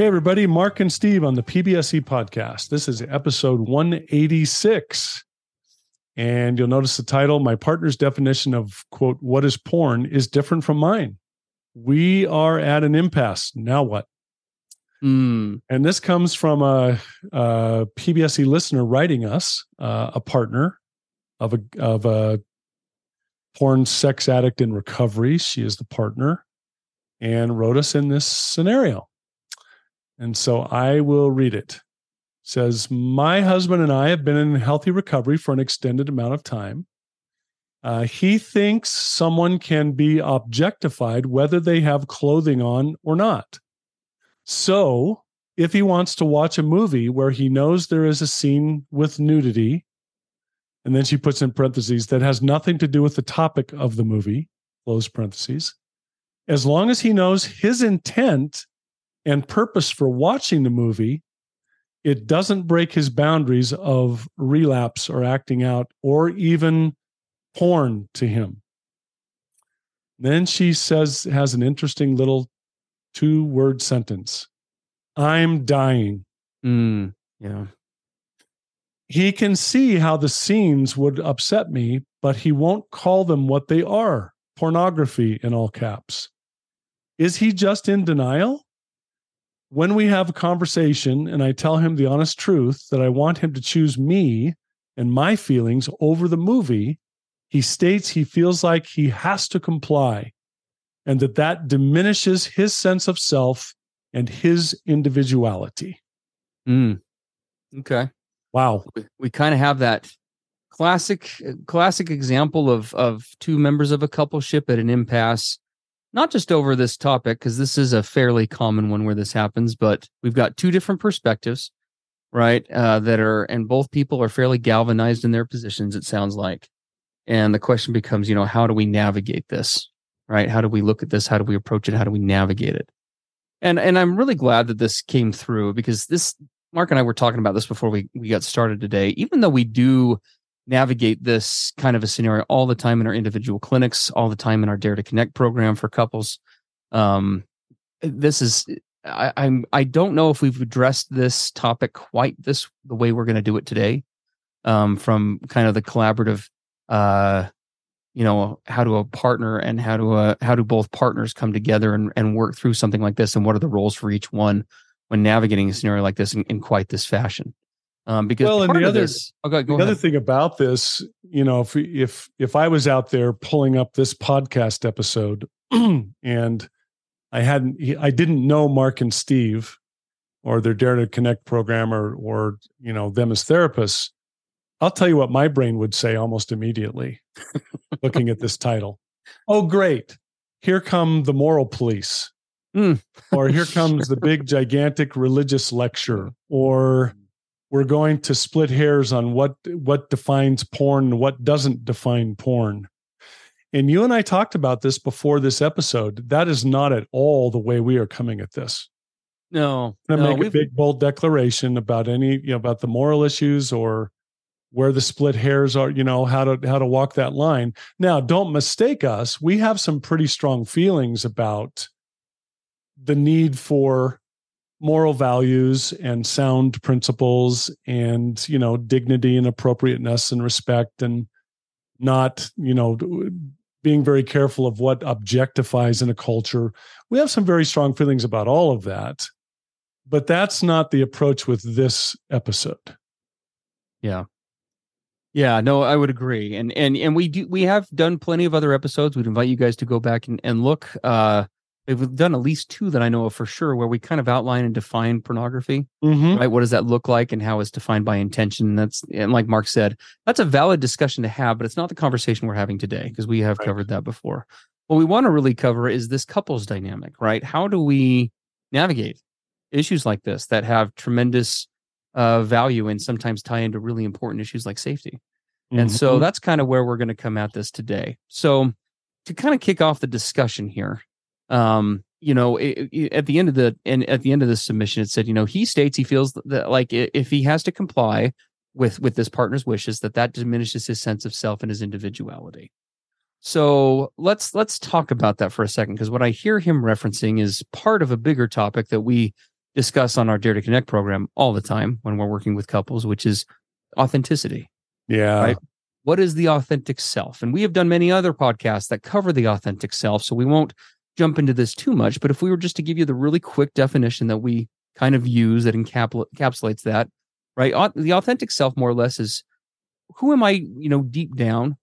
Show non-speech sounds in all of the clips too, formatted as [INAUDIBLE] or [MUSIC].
Hey, everybody, Mark and Steve on the PBSE podcast. This is episode 186. And you'll notice the title My partner's definition of, quote, what is porn is different from mine. We are at an impasse. Now what? Mm. And this comes from a, a PBSE listener writing us, uh, a partner of a, of a porn sex addict in recovery. She is the partner and wrote us in this scenario. And so I will read it. it. Says, My husband and I have been in healthy recovery for an extended amount of time. Uh, he thinks someone can be objectified whether they have clothing on or not. So, if he wants to watch a movie where he knows there is a scene with nudity, and then she puts in parentheses that has nothing to do with the topic of the movie, close parentheses, as long as he knows his intent and purpose for watching the movie, it doesn't break his boundaries of relapse or acting out or even porn to him. Then she says, has an interesting little two word sentence I'm dying. Mm, yeah. He can see how the scenes would upset me, but he won't call them what they are pornography in all caps. Is he just in denial? When we have a conversation and I tell him the honest truth that I want him to choose me and my feelings over the movie, he states he feels like he has to comply and that that diminishes his sense of self and his individuality. Mm. Okay. Wow. We, we kind of have that classic classic example of of two members of a coupleship at an impasse not just over this topic, because this is a fairly common one where this happens, but we've got two different perspectives, right? Uh, that are, and both people are fairly galvanized in their positions, it sounds like. And the question becomes, you know, how do we navigate this, right? How do we look at this? How do we approach it? How do we navigate it? And, and I'm really glad that this came through because this, Mark and I were talking about this before we, we got started today. Even though we do navigate this kind of a scenario all the time in our individual clinics, all the time in our Dare to Connect program for couples. Um, this is I, I'm I don't know if we've addressed this topic quite this the way we're going to do it today. Um, from kind of the collaborative, uh, you know, how do a partner and how do a how do both partners come together and, and work through something like this, and what are the roles for each one when navigating a scenario like this in, in quite this fashion? Um, because well, and the other this, oh, go the other thing about this, you know, if if if I was out there pulling up this podcast episode [CLEARS THROAT] and I hadn't, I didn't know Mark and Steve or their Dare to Connect program or or you know them as therapists, I'll tell you what my brain would say almost immediately, [LAUGHS] looking at this title. Oh, great! Here come the moral police Mm. or here [LAUGHS] comes the big gigantic religious lecture or we're going to split hairs on what what defines porn and what doesn't define porn. And you and i talked about this before this episode. That is not at all the way we are coming at this. No, I'm no, make a big bold declaration about any you know about the moral issues or where the split hairs are you know how to how to walk that line. Now don't mistake us. We have some pretty strong feelings about the need for moral values and sound principles and you know dignity and appropriateness and respect and not you know being very careful of what objectifies in a culture we have some very strong feelings about all of that but that's not the approach with this episode Yeah, yeah, no, I would agree. And and and we do we have done plenty of other episodes. We'd invite you guys to go back and, and look. Uh we've done at least two that I know of for sure where we kind of outline and define pornography, mm-hmm. right? What does that look like and how it's defined by intention? That's and like Mark said, that's a valid discussion to have, but it's not the conversation we're having today because we have Right. covered that before. What we want to really cover is this couples dynamic, right? How do we navigate issues like this that have tremendous uh, value and sometimes tie into really important issues like safety? And so Mhm. that's kind of where we're going to come at this today. So to kind of kick off the discussion here, um, you know, it, it- at the end of the and at the end of the submission, it said, you know, he states he feels that like if he has to comply with with this partner's wishes, that that diminishes his sense of self and his individuality. So let's let's talk about that for a second because what I hear him referencing is part of a bigger topic that we discuss on our Dare to Connect program all the time when we're working with couples, which is authenticity yeah right? what is the authentic self and we have done many other podcasts that cover the authentic self so we won't jump into this too much but if we were just to give you the really quick definition that we kind of use that encapsulates that right the authentic self more or less is who am i you know deep down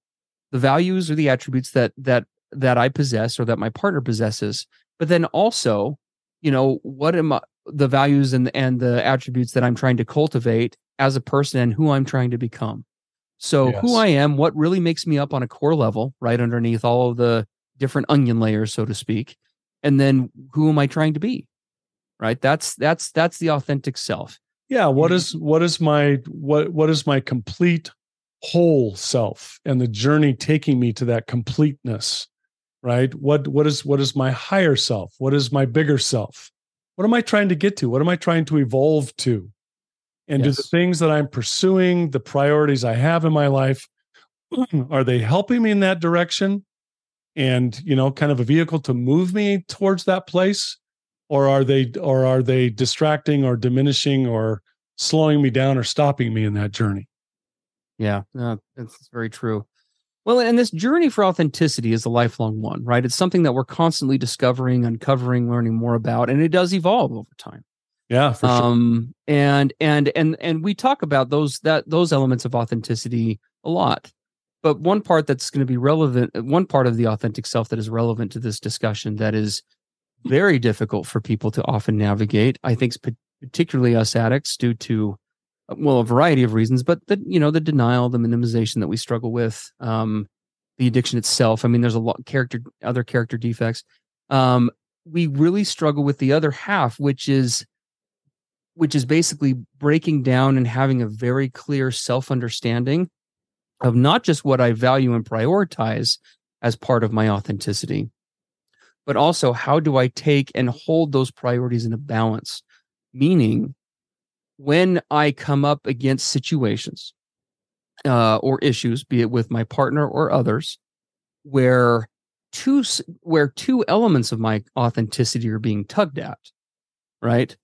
the values or the attributes that that that i possess or that my partner possesses but then also you know what am I, the values and and the attributes that i'm trying to cultivate as a person and who i'm trying to become. So who I am, what really makes me up on a core level, right underneath all of the different onion layers, so to speak, and then who am I trying to be? Right. That's that's that's the authentic self. yeah what is what is my what what is my complete whole self and the journey taking me to that completeness right what what is what is my higher self what is my bigger self what am i trying to get to what am i trying to evolve to and do the things that i'm pursuing the priorities i have in my life [CLEARS THROAT] are they helping me in that direction and you know kind of a vehicle to move me towards that place or are they or are they distracting or diminishing or slowing me down or stopping me in that journey Yeah, no, that's very true. Well, and this journey for authenticity is a lifelong one, right? It's something that we're constantly discovering, uncovering, learning more about, and it does evolve over time. yeah for sure um and and and and we talk about those that those elements of authenticity a lot but one part that's going to be relevant one part of the authentic self that is relevant to this discussion that is very difficult for people to often navigate i think particularly us addicts due to well a variety of reasons but the you know the denial the minimization that we struggle with um the addiction itself. I mean there's a lot character other character defects. Um we really struggle with the other half which is which is basically breaking down and having a very clear self understanding of not just what I value and prioritize as part of my authenticity, but also how do I take and hold those priorities in a balance? Meaning, when I come up against situations uh, or issues, be it with my partner or others, where two where two elements of my authenticity are being tugged at, right?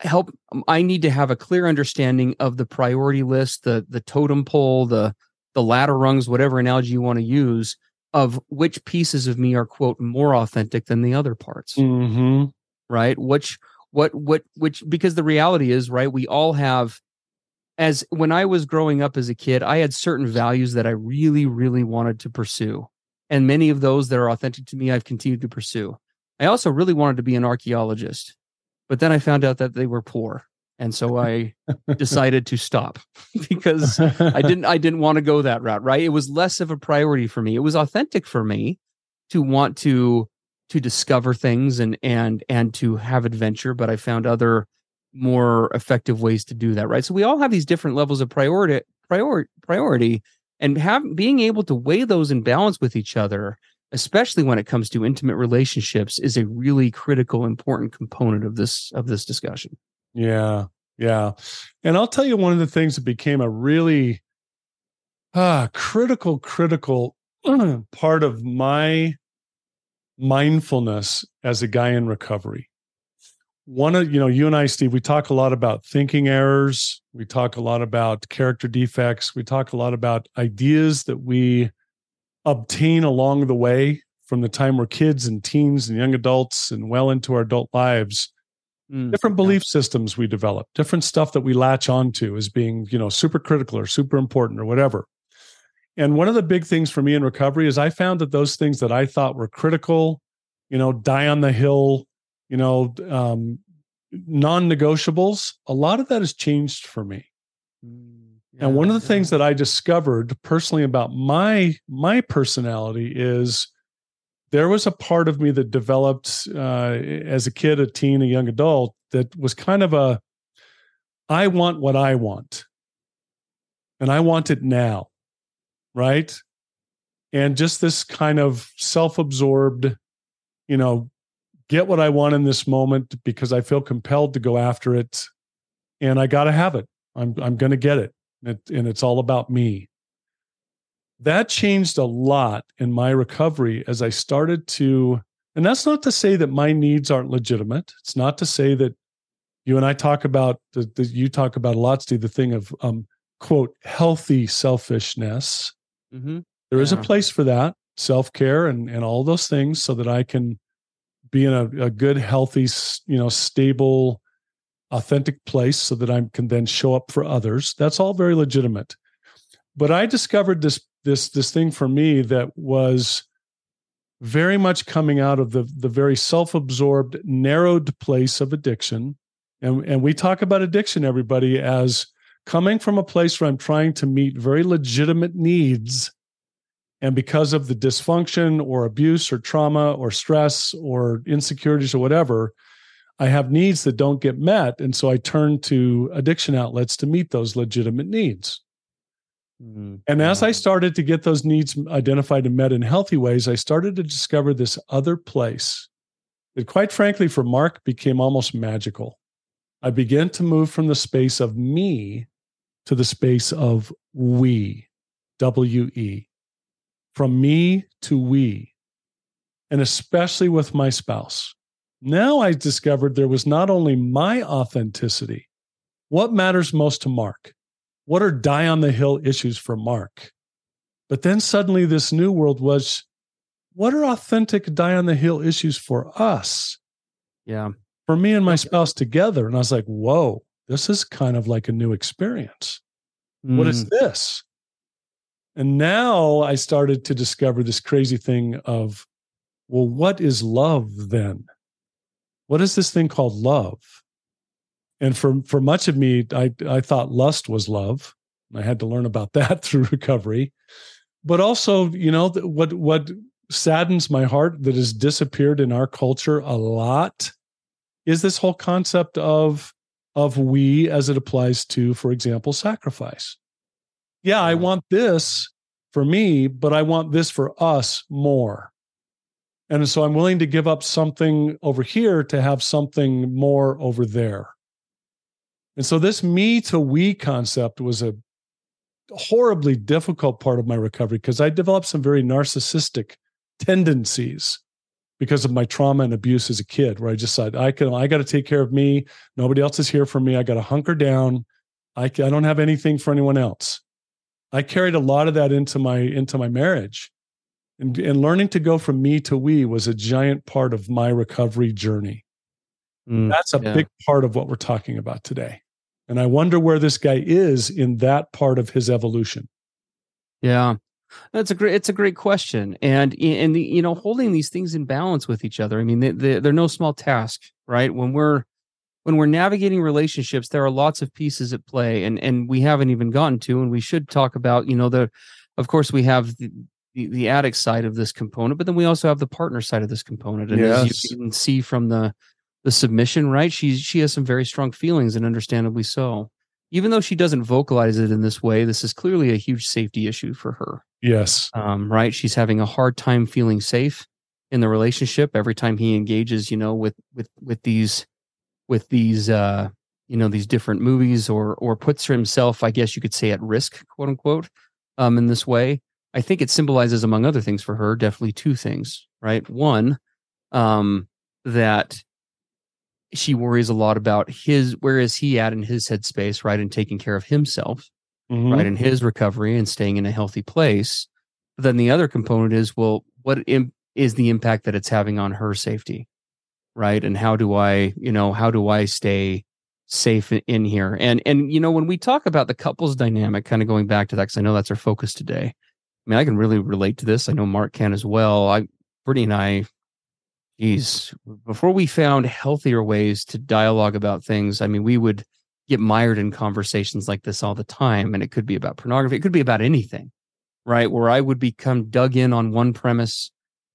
Help um, i need to have a clear understanding of the priority list the the totem pole the the ladder rungs whatever analogy you want to use of which pieces of me are quote more authentic than the other parts. Mm-hmm. right? Which what what which because the reality is right we all have as when i was growing up as a kid i had certain values that i really really wanted to pursue. And many of those that are authentic to me i've continued to pursue. I also really wanted to be an archaeologist but then i found out that they were poor and so [LAUGHS] i decided to stop [LAUGHS] because I [LAUGHS] didn't I didn't want to go that route, right? It was less of a priority for me. It was authentic for me to want to to discover things and and and to have adventure but i found other more effective ways to do that right so we all have these different levels of priority priority priority and have being able to weigh those in balance with each other especially when it comes to intimate relationships is a really critical important component of this of this discussion. Yeah yeah. And i'll tell you one of the things that became a really ah critical critical [CLEARS THROAT] part of my mindfulness as a guy in recovery. One of you know you and i steve we talk a lot about thinking errors. We talk a lot about character defects. We talk a lot about ideas that we obtain along the way from the time we're kids and teens and young adults and well into our adult lives mm, different belief yeah. systems we develop different stuff that we latch onto as being you know super critical or super important or whatever and one of the big things for me in recovery is I found that those things that I thought were critical, you know, die on the hill, you know, um, non negotiables, a lot of that has changed for me. Mm, yeah, and one of the yeah. things that I discovered personally about my my personality is there was a part of me that developed uh, as a kid, a teen, a young adult that was kind of a I want what I want. And I want it now right? And just this kind of self absorbed, you know, get what I want in this moment because I feel compelled to go after it and I got to have it. I'm, I'm going to get it. It. And it's all about me. That changed a lot in my recovery as I started to, and that's not to say that my needs aren't legitimate. It's not to say that you and I talk about, the, the you talk about a lot, Steve, the thing of, um, quote, healthy selfishness. Mm-hmm. There yeah. is a place for that self care and and all those things, so that I can be in a, a good, healthy, you know, stable, authentic place, so that I can then show up for others. That's all very legitimate. But I discovered this this this thing for me that was very much coming out of the the very self-absorbed narrowed place of addiction and and we talk about addiction everybody as coming from a place where I'm trying to meet very legitimate needs. And because of the dysfunction or abuse or trauma or stress or insecurities or whatever, I have needs that don't get met. And so I turn to addiction outlets to meet those legitimate needs. Mm-hmm. And as I started to get those needs identified and met in healthy ways, I started to discover this other place that, quite frankly, for Mark became almost magical. I began to move from the space of me to the space of we, W E, from me to we, and especially with my spouse. Now I discovered there was not only my authenticity, what matters most to Mark? What are die on the hill issues for Mark? But then suddenly this new world was what are authentic die on the hill issues for us? Yeah. For me and my spouse together. And I was like, whoa, this is kind of like a new experience. Mm. What is mm. this? And now I started to discover this crazy thing of, well, what is love then? What is this thing called love? And for, for much of me, I, I thought lust was love. I had to learn about [LAUGHS] that through recovery. But also, you know, what, what saddens my heart that has disappeared in our culture a lot is this whole concept of of we as it applies to, for example, sacrifice. Yeah, I want this for me, but I want this for us more. And so I'm willing to give up something over here to have something more over there. And so this me to we concept was a horribly difficult part of my recovery because I developed some very narcissistic tendencies because of my trauma and abuse as a kid, where I just said, I can, I got to take care of me. Nobody else is here for me. I got to hunker down. I, I don't have anything for anyone else. I carried a lot of that into my into my marriage. And, and learning to go from me to we was a giant part of my recovery journey. Mm, That's a yeah. big part of what we're talking about today. And I wonder where this guy is in that part of his evolution. Yeah. That's a great. It's a great question, and and the, you know, holding these things in balance with each other. I mean, they, they, they're no small task, right? When we're when we're navigating relationships, there are lots of pieces at play, and and we haven't even gotten to, and we should talk about. You know, the, of course, we have the, the, the addict side of this component, but then we also have the partner side of this component. And Yes. as you can see from the the submission, right? She's she has some very strong feelings and understandably so. Even though she doesn't vocalize it in this way, this is clearly a huge safety issue for her. Yes. Um, right? She's having a hard time feeling safe in the relationship every time he engages, you know, with with with these with these uh you know these different movies or or puts himself, I guess you could say, at risk, quote unquote, um, in this way. I think it symbolizes, among other things, for her, definitely two things, right? One, um, that she worries a lot about his where is he at in his headspace, right, and taking care of himself, Mhm. right, in his recovery and staying in a healthy place. But then the other component is, well, what Im- is the impact that it's having on her safety, right? And how do I, you know, how do I stay safe in, in here? And and you know, when we talk about the couples dynamic, kind of going back to that, because I know that's our focus today. I mean, I can really relate to this. I know Mark can as well. I, Brittany and I, geez, before we found healthier ways to dialogue about things, I mean, we would get mired in conversations like this all the time. And it could be about pornography, it could be about anything, right? Where I would become dug in on one premise,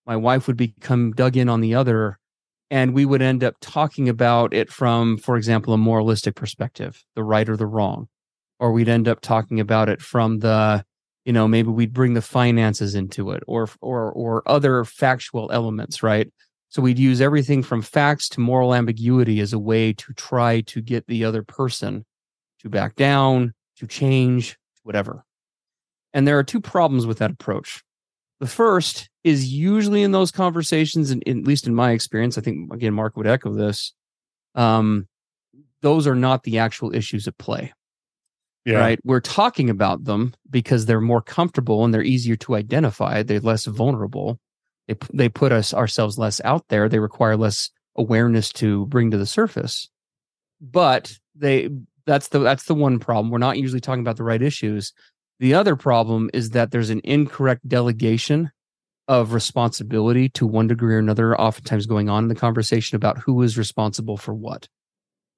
my wife would become dug in on the other. And we would end up talking about it from, for example, a moralistic perspective, the right or the wrong. Or we'd end up talking about it from the, you know, maybe we'd bring the finances into it or or or other factual elements, right? So we'd use everything from facts to moral ambiguity as a way to try to get the other person to back down, to change, whatever. And there are two problems with that approach. The first is usually in those conversations, and at least in my experience, I think again Mark would echo this. Um, those are not the actual issues at play Yeah. right? We're talking about them because they're more comfortable and they're easier to identify. They're less vulnerable. They they put us ourselves less out there. They require less awareness to bring to the surface. But they that's the that's the one problem. We're not usually talking about the right issues. The other problem is that there's an incorrect delegation of responsibility to one degree or another, oftentimes going on in the conversation about who is responsible for what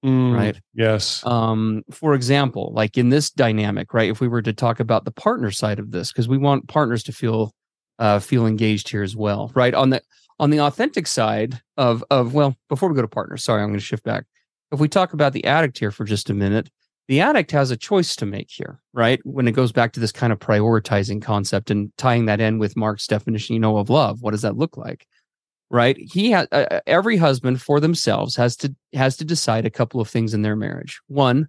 Mm, right? Yes. um for example like in this dynamic right if we were to talk about the partner side of this because we want partners to feel uh feel engaged here as well right on the on the authentic side of of well before we go to partners sorry i'm going to shift back if we talk about the addict here for just a minute the addict has a choice to make here right when it goes back to this kind of prioritizing concept and tying that in with mark's definition you know of love what does that look like right? He has uh, every husband for themselves has to has to decide a couple of things in their marriage. One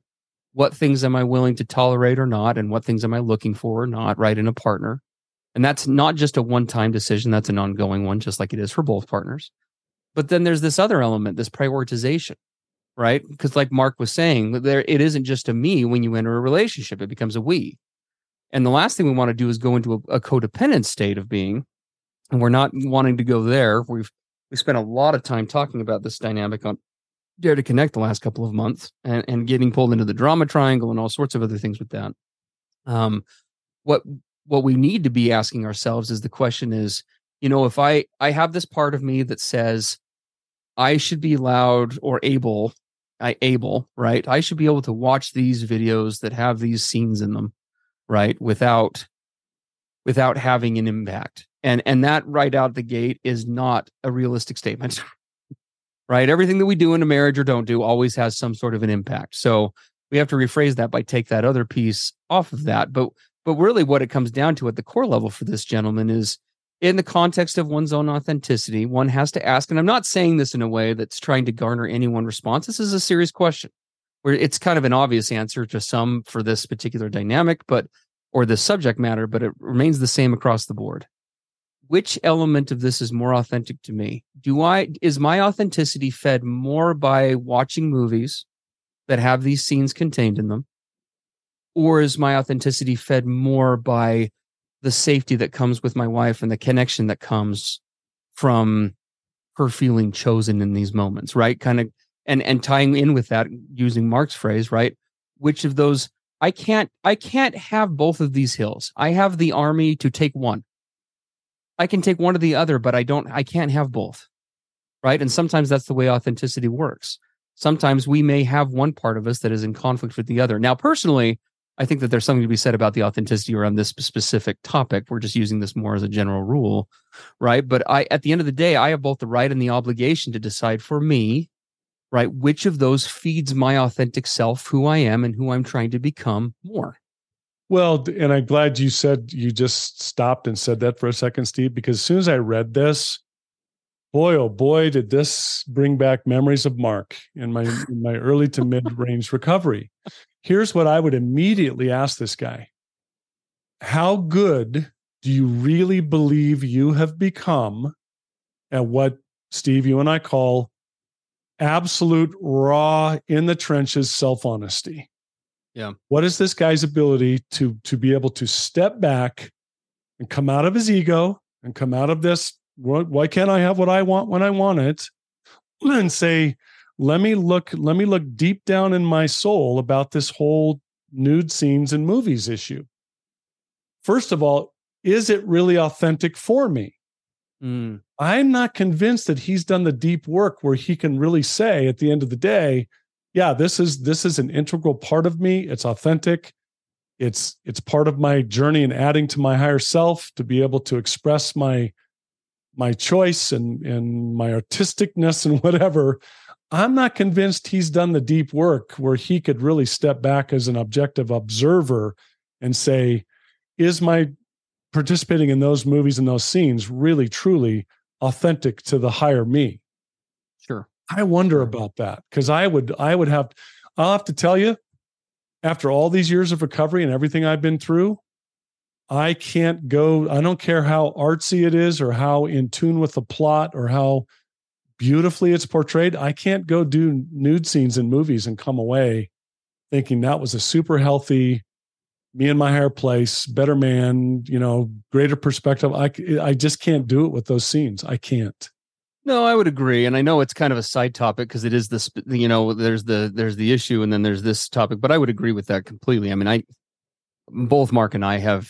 what things am i willing to tolerate or not and what things am i looking for or not right in a partner? And that's not just a one time decision that's an ongoing one just like it is for both partners. But then there's this other element this prioritization right? Because like mark was saying there it isn't just a me when you enter a relationship it becomes a we. And the last thing we want to do is go into a, a codependent state of being and we're not wanting to go there. We've we spent a lot of time talking about this dynamic on Dare to Connect the last couple of months, and and getting pulled into the drama triangle and all sorts of other things with that. Um, what what we need to be asking ourselves is the question is, you know, if I I have this part of me that says I should be allowed or able, I able, right? I should be able to watch these videos that have these scenes in them, right? Without without having an impact. And and that right out the gate is not a realistic statement. [LAUGHS] right? Everything that we do in a marriage or don't do always has some sort of an impact. So we have to rephrase that by take that other piece off of that. But but really what it comes down to at the core level for this gentleman is in the context of one's own authenticity, one has to ask, and I'm not saying this in a way that's trying to garner any one response. This is a serious question where it's kind of an obvious answer to some for this particular dynamic, but or the subject matter, but it remains the same across the board. Which element of this is more authentic to me? Do I is my authenticity fed more by watching movies that have these scenes contained in them? Or is my authenticity fed more by the safety that comes with my wife and the connection that comes from her feeling chosen in these moments, right? Kind of and and tying in with that using Mark's phrase, right? Which of those I can't I can't have both of these hills. I have the army to take one. I can take one or the other, but I don't I can't have both. Right? And sometimes that's the way authenticity works. Sometimes we may have one part of us that is in conflict with the other. Now, personally, I think that there's something to be said about the authenticity around this specific topic. We're just using this more as a general rule, right? But I, at the end of the day, I have both the right and the obligation to decide for me, right, which of those feeds my authentic self, who I am, and who I'm trying to become more. Well, and I'm glad you said you just stopped and said that for a second, Steve, because as soon as I read this, boy, oh boy, did this bring back memories of Mark in my in my early to mid [LAUGHS] range recovery. Here's what I would immediately ask this guy How good do you really believe you have become at what, Steve, you and I call absolute raw in the trenches self honesty? Yeah. What is this guy's ability to to be able to step back and come out of his ego and come out of this why can't I have what I want when I want it and say let me look let me look deep down in my soul about this whole nude scenes and movies issue first of all is it really authentic for me mm. i'm not convinced that he's done the deep work where he can really say at the end of the day yeah this is this is an integral part of me. It's authentic. It's it's part of my journey and adding to my higher self to be able to express my my choice and and my artisticness and [LAUGHS] whatever. I'm not convinced he's done the deep work where he could really step back as an objective observer and say is my participating in those movies and those scenes really truly authentic to the higher me? Sure i wonder about that because i would i would have i'll have to tell you after all these years of recovery and everything i've been through I can't go, I don't care how artsy it is or how in tune with the plot or how beautifully it's portrayed. I can't go do nude scenes in movies and come away thinking that was a super healthy, me in my higher place, better man, you know, greater perspective. I, I just can't do it with those scenes. I can't. No, I would agree, and I know it's kind of a side topic because it is this, you know, there's the there's the issue, and then there's this topic. But I would agree with that completely. I mean, I both Mark and I have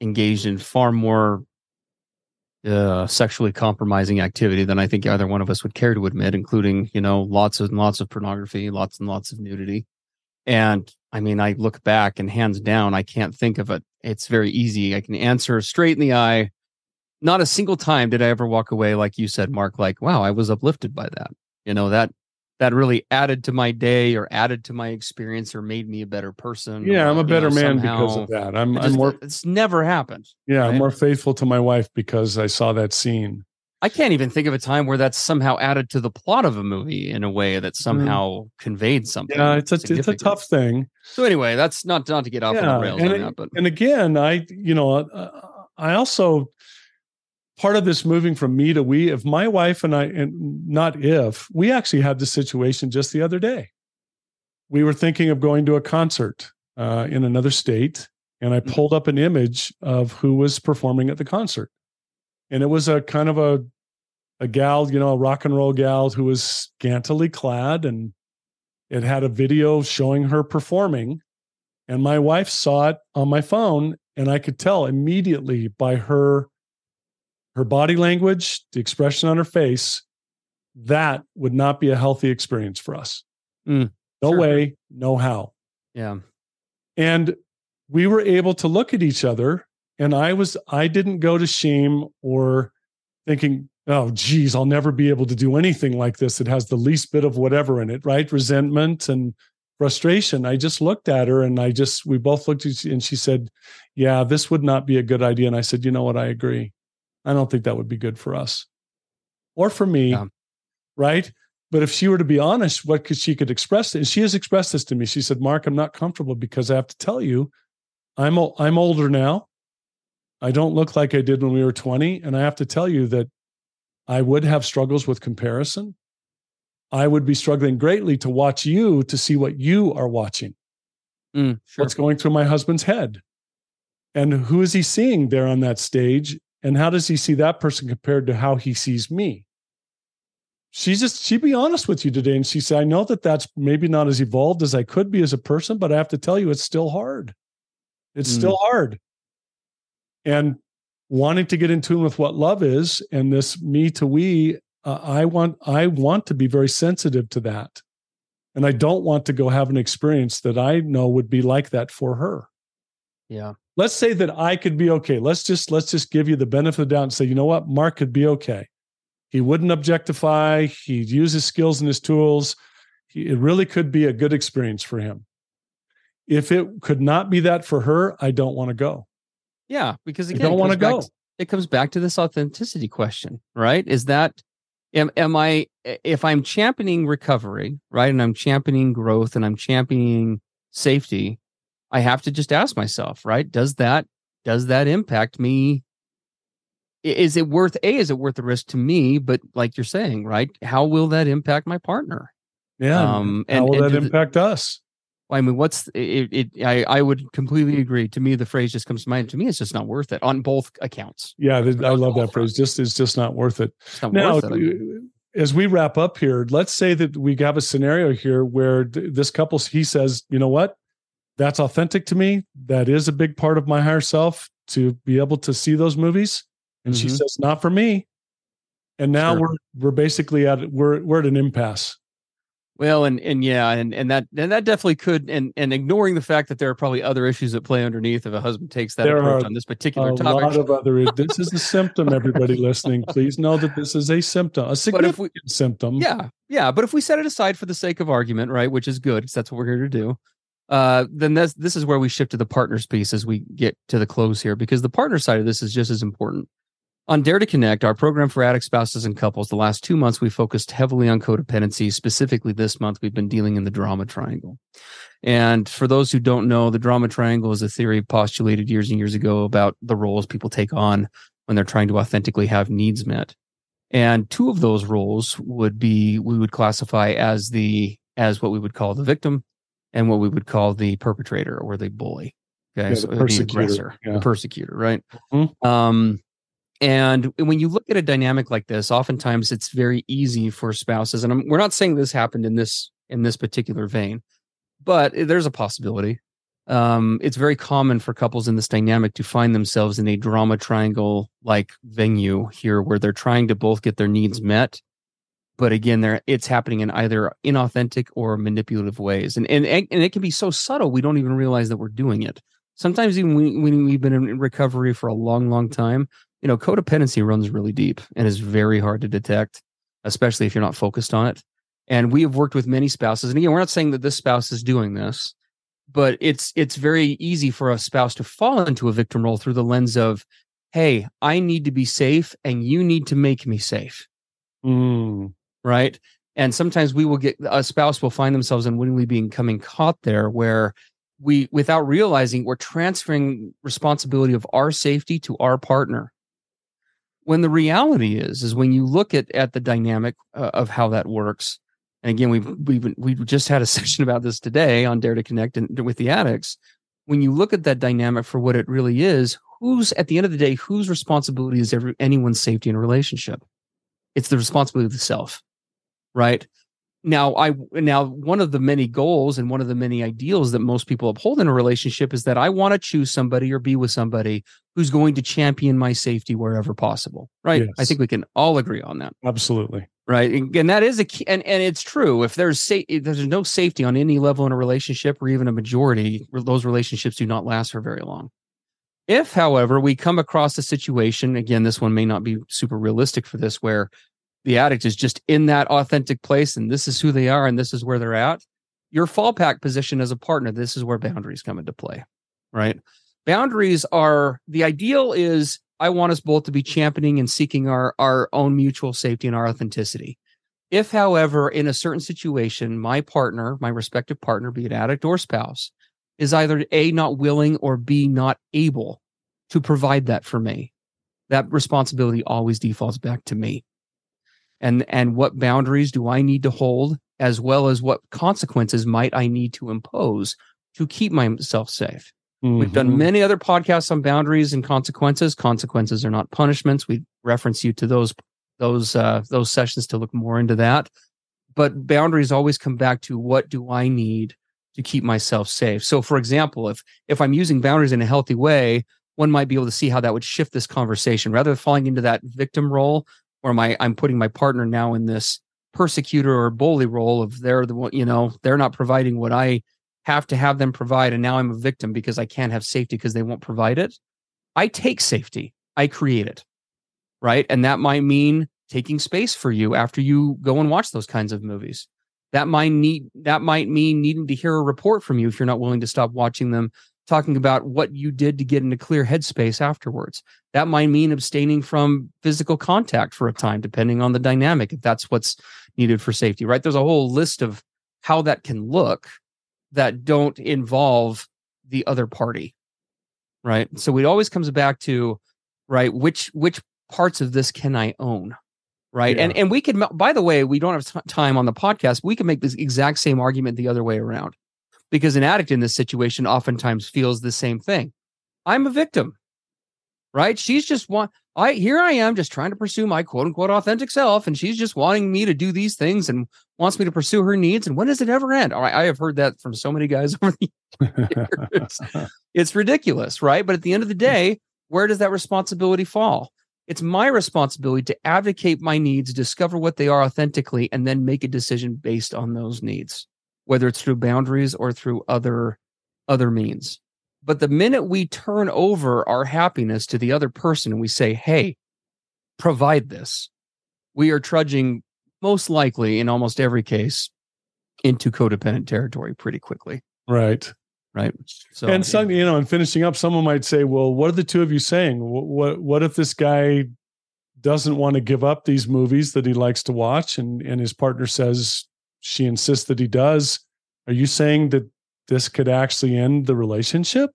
engaged in far more uh, sexually compromising activity than I think either one of us would care to admit, including you know lots and lots of pornography, lots and lots of nudity. And I mean, I look back and hands down, I can't think of it. It's very easy. I can answer straight in the eye. Not a single time did I ever walk away like you said, Mark. Like, wow, I was uplifted by that. You know that that really added to my day or added to my experience or made me a better person. Yeah, or, I'm a better know, man somehow. because of that. I'm It I'm more It's never happened. yeah, I'm more faithful to my wife because I saw that scene. I can't even think of a time where that's somehow added to the plot of a movie in a way that somehow conveyed something. Mm. Yeah, it's a it's a tough thing. So anyway, that's not not to get off on the rails and on it- that, but And again, I you know, uh, I also part of this moving from me to we. If my wife and I, and not if we actually had this situation just the other day. We were thinking of going to a concert uh, in another state, and I Mhm. pulled up an image of who was performing at the concert, and it was a kind of a a gal, you know, a rock and roll gal who was scantily clad, and it had a video showing her performing. And my wife saw it on my phone, and I could tell immediately by her her body language, the expression on her face, that would not be a healthy experience for us. Mm, no sure. way, no how. yeah. And we were able to look at each other, and I was I didn't go to shame or thinking, oh geez, I'll never be able to do anything like this. It has the least bit of whatever in it, right? Resentment and frustration. I just looked at her and I just we both looked at and she said, Yeah, this would not be a good idea. And I said, you know what, I agree. I don't think that would be good for us. Or for me, right? But if she were to be honest, what could she could express? And she has expressed this to me. She said, "Mark, I'm not comfortable because I have to tell you, I'm I'm older now. I don't look like I did when we were 20, and I have to tell you that I would have struggles with comparison. I would be struggling greatly to watch you to see what you are watching. Mm, sure. What's going through my husband's head, and who is he seeing there on that stage, and how does he see that person compared to how he sees me?" she just she'd be honest with you today and she said i know that that's maybe not as evolved as i could be as a person but i have to tell you it's still hard it's Mm. still hard and wanting to get in tune with what love is and this me to we uh, i want i want to be very sensitive to that And I don't want to go have an experience that I know would be like that for her. Yeah. Let's say that I could be okay. Let's just let's just give you the benefit of the doubt and say, you know what, Mark could be okay. He wouldn't objectify. He'd use his skills and his tools. He, it really could be a good experience for him. If it could not be that for her, I don't want to go. Yeah, because I don't it want to comes back go. it comes back to this authenticity question, right? Is that am am I if I'm championing recovery, right, and I'm championing growth and I'm championing safety, I have to just ask myself, right? Does that does that impact me? Is it worth a? Is it worth the risk to me? But like you're saying, right? How will that impact my partner? Yeah. Um, How and- will and that the- impact us? I mean, what's it? it I I would completely agree. To me, the phrase just comes to mind. To me, it's just not worth it on both accounts. Yeah, I love that phrase. Just it's just not worth it. It's not Now, worth it. I mean, as we wrap up here, let's say that we have a scenario here where th- this couple he says, you know what, that's authentic to me. That is a big part of my higher self to be able to see those movies. And she Mhm. says, not for me. And now Sure. we're we're basically at we're we're at an impasse. Well, and and yeah, and and that and that definitely could, and and ignoring the fact that there are probably other issues that play underneath if a husband takes that There approach on this particular A particular lot topic. of other. This is a symptom. Everybody listening, please know that this is a symptom, a significant we, symptom. yeah, yeah, but if we set it aside for the sake of argument, right, which is good because that's what we're here to do. Uh, then this this is where we shift to the partners piece as we get to the close here, because the partner side of this is just as important. On Dare to Connect, our program for addict spouses and couples, the last two months we focused heavily on codependency. Specifically, this month we've been dealing in the drama triangle. And for those who don't know, the drama triangle is a theory postulated years and years ago about the roles people take on when they're trying to authentically have needs met. And two of those roles would be we would classify as the as what we would call the victim and what we would call the perpetrator or the bully. Okay. Yeah, so the it would be persecutor, aggressor, yeah. the persecutor, right? Mhm. Um and when you look at a dynamic like this, oftentimes it's very easy for spouses, and I'm, we're not saying this happened in this in this particular vein, but there's a possibility. Um, it's very common for couples in this dynamic to find themselves in a drama triangle like venue here, where they're trying to both get their needs met, but again, they're it's happening in either inauthentic or manipulative ways, and and and it can be so subtle we don't even realize that we're doing it. Sometimes even when we've been in recovery for a long, long time, you know, codependency runs really deep and is very hard to detect, especially if you're not focused on it. And we have worked with many spouses, and again, we're not saying that this spouse is doing this, but it's it's very easy for a spouse to fall into a victim role through the lens of, "Hey, I need to be safe, and you need to make me safe." Mm. Right? And sometimes we will get a spouse will find themselves unwittingly being coming caught there where we without realizing we're transferring responsibility of our safety to our partner. When the reality is is when you look at at the dynamic uh, of how that works. And again, we've we've we just had a [LAUGHS] session about this today on Dare to Connect and with the addicts. When you look at that dynamic for what it really is, who's at the end of the day, whose responsibility is every, anyone's safety in a relationship? It's the responsibility of the self right? Now i now one of the many goals and one of the many ideals that most people uphold in a relationship is that i want to choose somebody or be with somebody who's going to champion my safety wherever possible right? I think we can all agree on that. Absolutely. right and, and that is a key and, and it's true if there's sa- if there's no safety on any level in a relationship or even a majority those relationships do not last for very long. If however we come across a situation again this one may not be super realistic for this where the addict is just in that authentic place and this is who they are and this is where they're at your fallback position as a partner this is where boundaries come into play right? Boundaries are the ideal is i want us both to be championing and seeking our our own mutual safety and our authenticity. If however in a certain situation my partner my respective partner be it addict or spouse is either a not willing or b not able to provide that for me that responsibility always defaults back to me and and what boundaries do i need to hold as well as what consequences might i need to impose to keep myself safe. We've done Mhm. many other podcasts on boundaries and consequences. Consequences are not punishments. We reference you to those those uh those sessions to look more into that. But boundaries always come back to what do i need to keep myself safe? So for example if if i'm using boundaries in a healthy way one might be able to see how that would shift this conversation. Rather than falling into that victim role where my I'm putting my partner now in this persecutor or bully role of they're the one, you know, they're not providing what I have to have them provide. And now I'm a victim because I can't have safety because they won't provide it. I take safety, I create it. Right. And that might mean taking space for you after you go and watch those kinds of movies. That might need that might mean needing to hear a report from you if you're not willing to stop watching them, talking about what you did to get in a clear headspace afterwards. That might mean abstaining from physical contact for a time, depending on the dynamic, if that's what's needed for safety, right? There's a whole list of how that can look that don't involve the other party. Right. So it always comes back to, right, which which parts of this can I own? Right. Yeah. And and we could by the way, we don't have time on the podcast, we can make this exact same argument the other way around. Because an addict in this situation oftentimes feels the same thing. I'm a victim. Right? She's just want I here I am just trying to pursue my quote unquote authentic self, and she's just wanting me to do these things and wants me to pursue her needs. And when does it ever end? I, I have heard that from so many guys [LAUGHS] over the years. it's ridiculous, right? But at the end of the day, where does that responsibility fall? It's my responsibility to advocate my needs, discover what they are authentically, and then make a decision based on those needs, whether it's through boundaries or through other other means. But the minute we turn over our happiness to the other person and we say, hey, provide this, we are trudging most likely in almost every case into codependent territory pretty quickly. Right. Right. So, and some, you know, and finishing up, someone might say, well, what are the two of you saying? What, what, what if this guy doesn't want to give up these movies that he likes to watch and, and his partner says she insists that he does? Are you saying that this could actually end the relationship?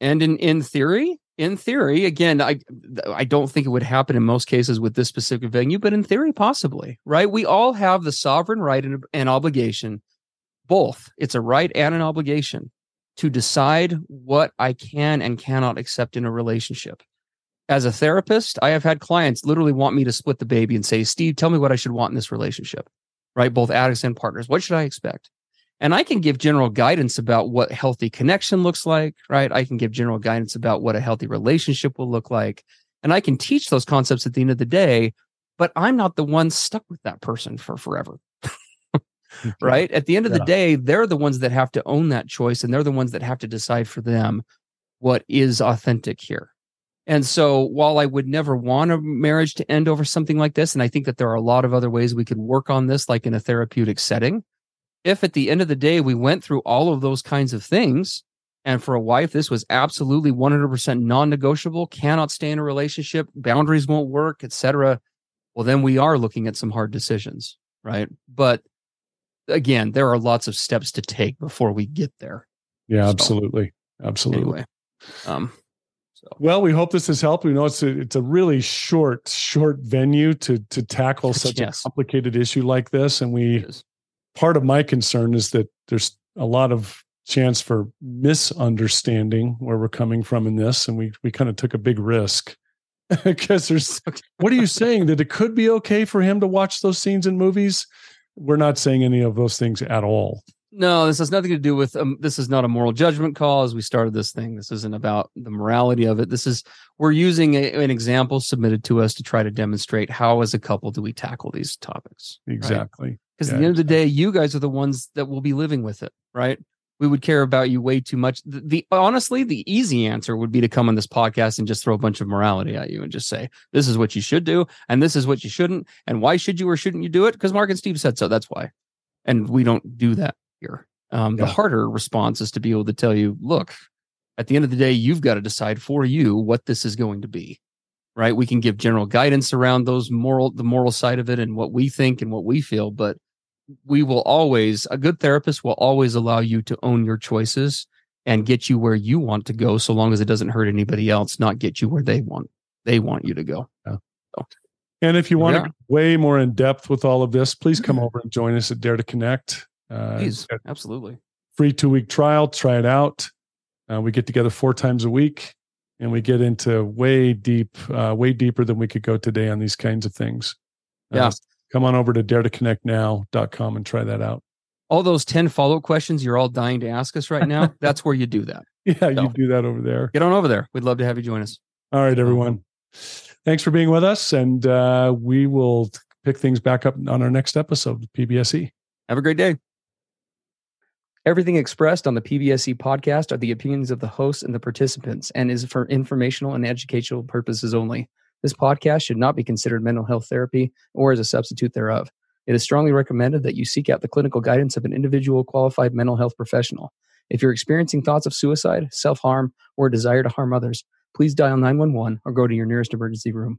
And in in theory, in theory, again, I I don't think it would happen in most cases with this specific venue, but in theory, possibly, right? We all have the sovereign right and, and obligation, both. It's a right and an obligation to decide what I can and cannot accept in a relationship. As a therapist, I have had clients literally want me to split the baby and say, Steve, tell me what I should want in this relationship, right? Both addicts and partners. What should I expect? and I can give general guidance about what healthy connection looks like, right? I can give general guidance about what a healthy relationship will look like. And I can teach those concepts at the end of the day, but I'm not the one stuck with that person for forever. [LAUGHS] right? At the end of yeah. the day, they're the ones that have to own that choice and they're the ones that have to decide for them what is authentic here. And so while I would never want a marriage to end over something like this, and I think that there are a lot of other ways we could work on this, like in a therapeutic setting, if at the end of the day we went through all of those kinds of things and for a wife this was absolutely 100% non-negotiable cannot stay in a relationship boundaries won't work etc well then we are looking at some hard decisions right? But again there are lots of steps to take before we get there. Yeah so, absolutely. Absolutely. anyway, um so. Well, we hope this has helped. We know it's a, it's a really short, short venue to to tackle [LAUGHS] such yes. a complicated issue like this, and we part of my concern is that there's a lot of chance for misunderstanding where we're coming from in this. And we we kind of took a big risk. [LAUGHS] Because there's [LAUGHS] what are you saying? That it could be okay for him to watch those scenes in movies? We're not saying any of those things at all no this has nothing to do with um, this is not a moral judgment call as we started this thing this isn't about the morality of it this is we're using a, an example submitted to us to try to demonstrate how as a couple do we tackle these topics exactly right? because yeah, at the end of the day, you guys are the ones that will be living with it, right? We would care about you way too much. The, the, honestly, the easy answer would be to come on this podcast and just throw a bunch of morality at you and just say, this is what you should do, and this is what you shouldn't, and why should you or shouldn't you do it? Because Mark and Steve said so. That's why. And we don't do that here. Um, yeah. The harder response is to be able to tell you, look, at the end of the day, you've got to decide for you what this is going to be right we can give general guidance around those moral the moral side of it and what we think and what we feel but we will always a good therapist will always allow you to own your choices and get you where you want to go so long as it doesn't hurt anybody else not get you where they want they want you to go yeah. so, and if you want yeah. to way more in depth with all of this please come over and join us at dare to connect uh, please absolutely free two week trial try it out uh, we get together four times a week and we get into way deep uh, way deeper than we could go today on these kinds of things yeah come on over to daretoconnectnow.com and try that out. All those 10 follow up questions you're all dying to ask us right now, [LAUGHS] that's where you do that. Yeah, so, you do that over there. Get on over there. We'd love to have you join us. All right, everyone. Thanks for being with us. And uh, we will pick things back up on our next episode with PBSE. Have a great day. Everything expressed on the PBSE podcast are the opinions of the hosts and the participants and is for informational and educational purposes only. This podcast should not be considered mental health therapy or as a substitute thereof. It is strongly recommended that you seek out the clinical guidance of an individual qualified mental health professional. If you're experiencing thoughts of suicide, self harm, or a desire to harm others, please dial 911 or go to your nearest emergency room.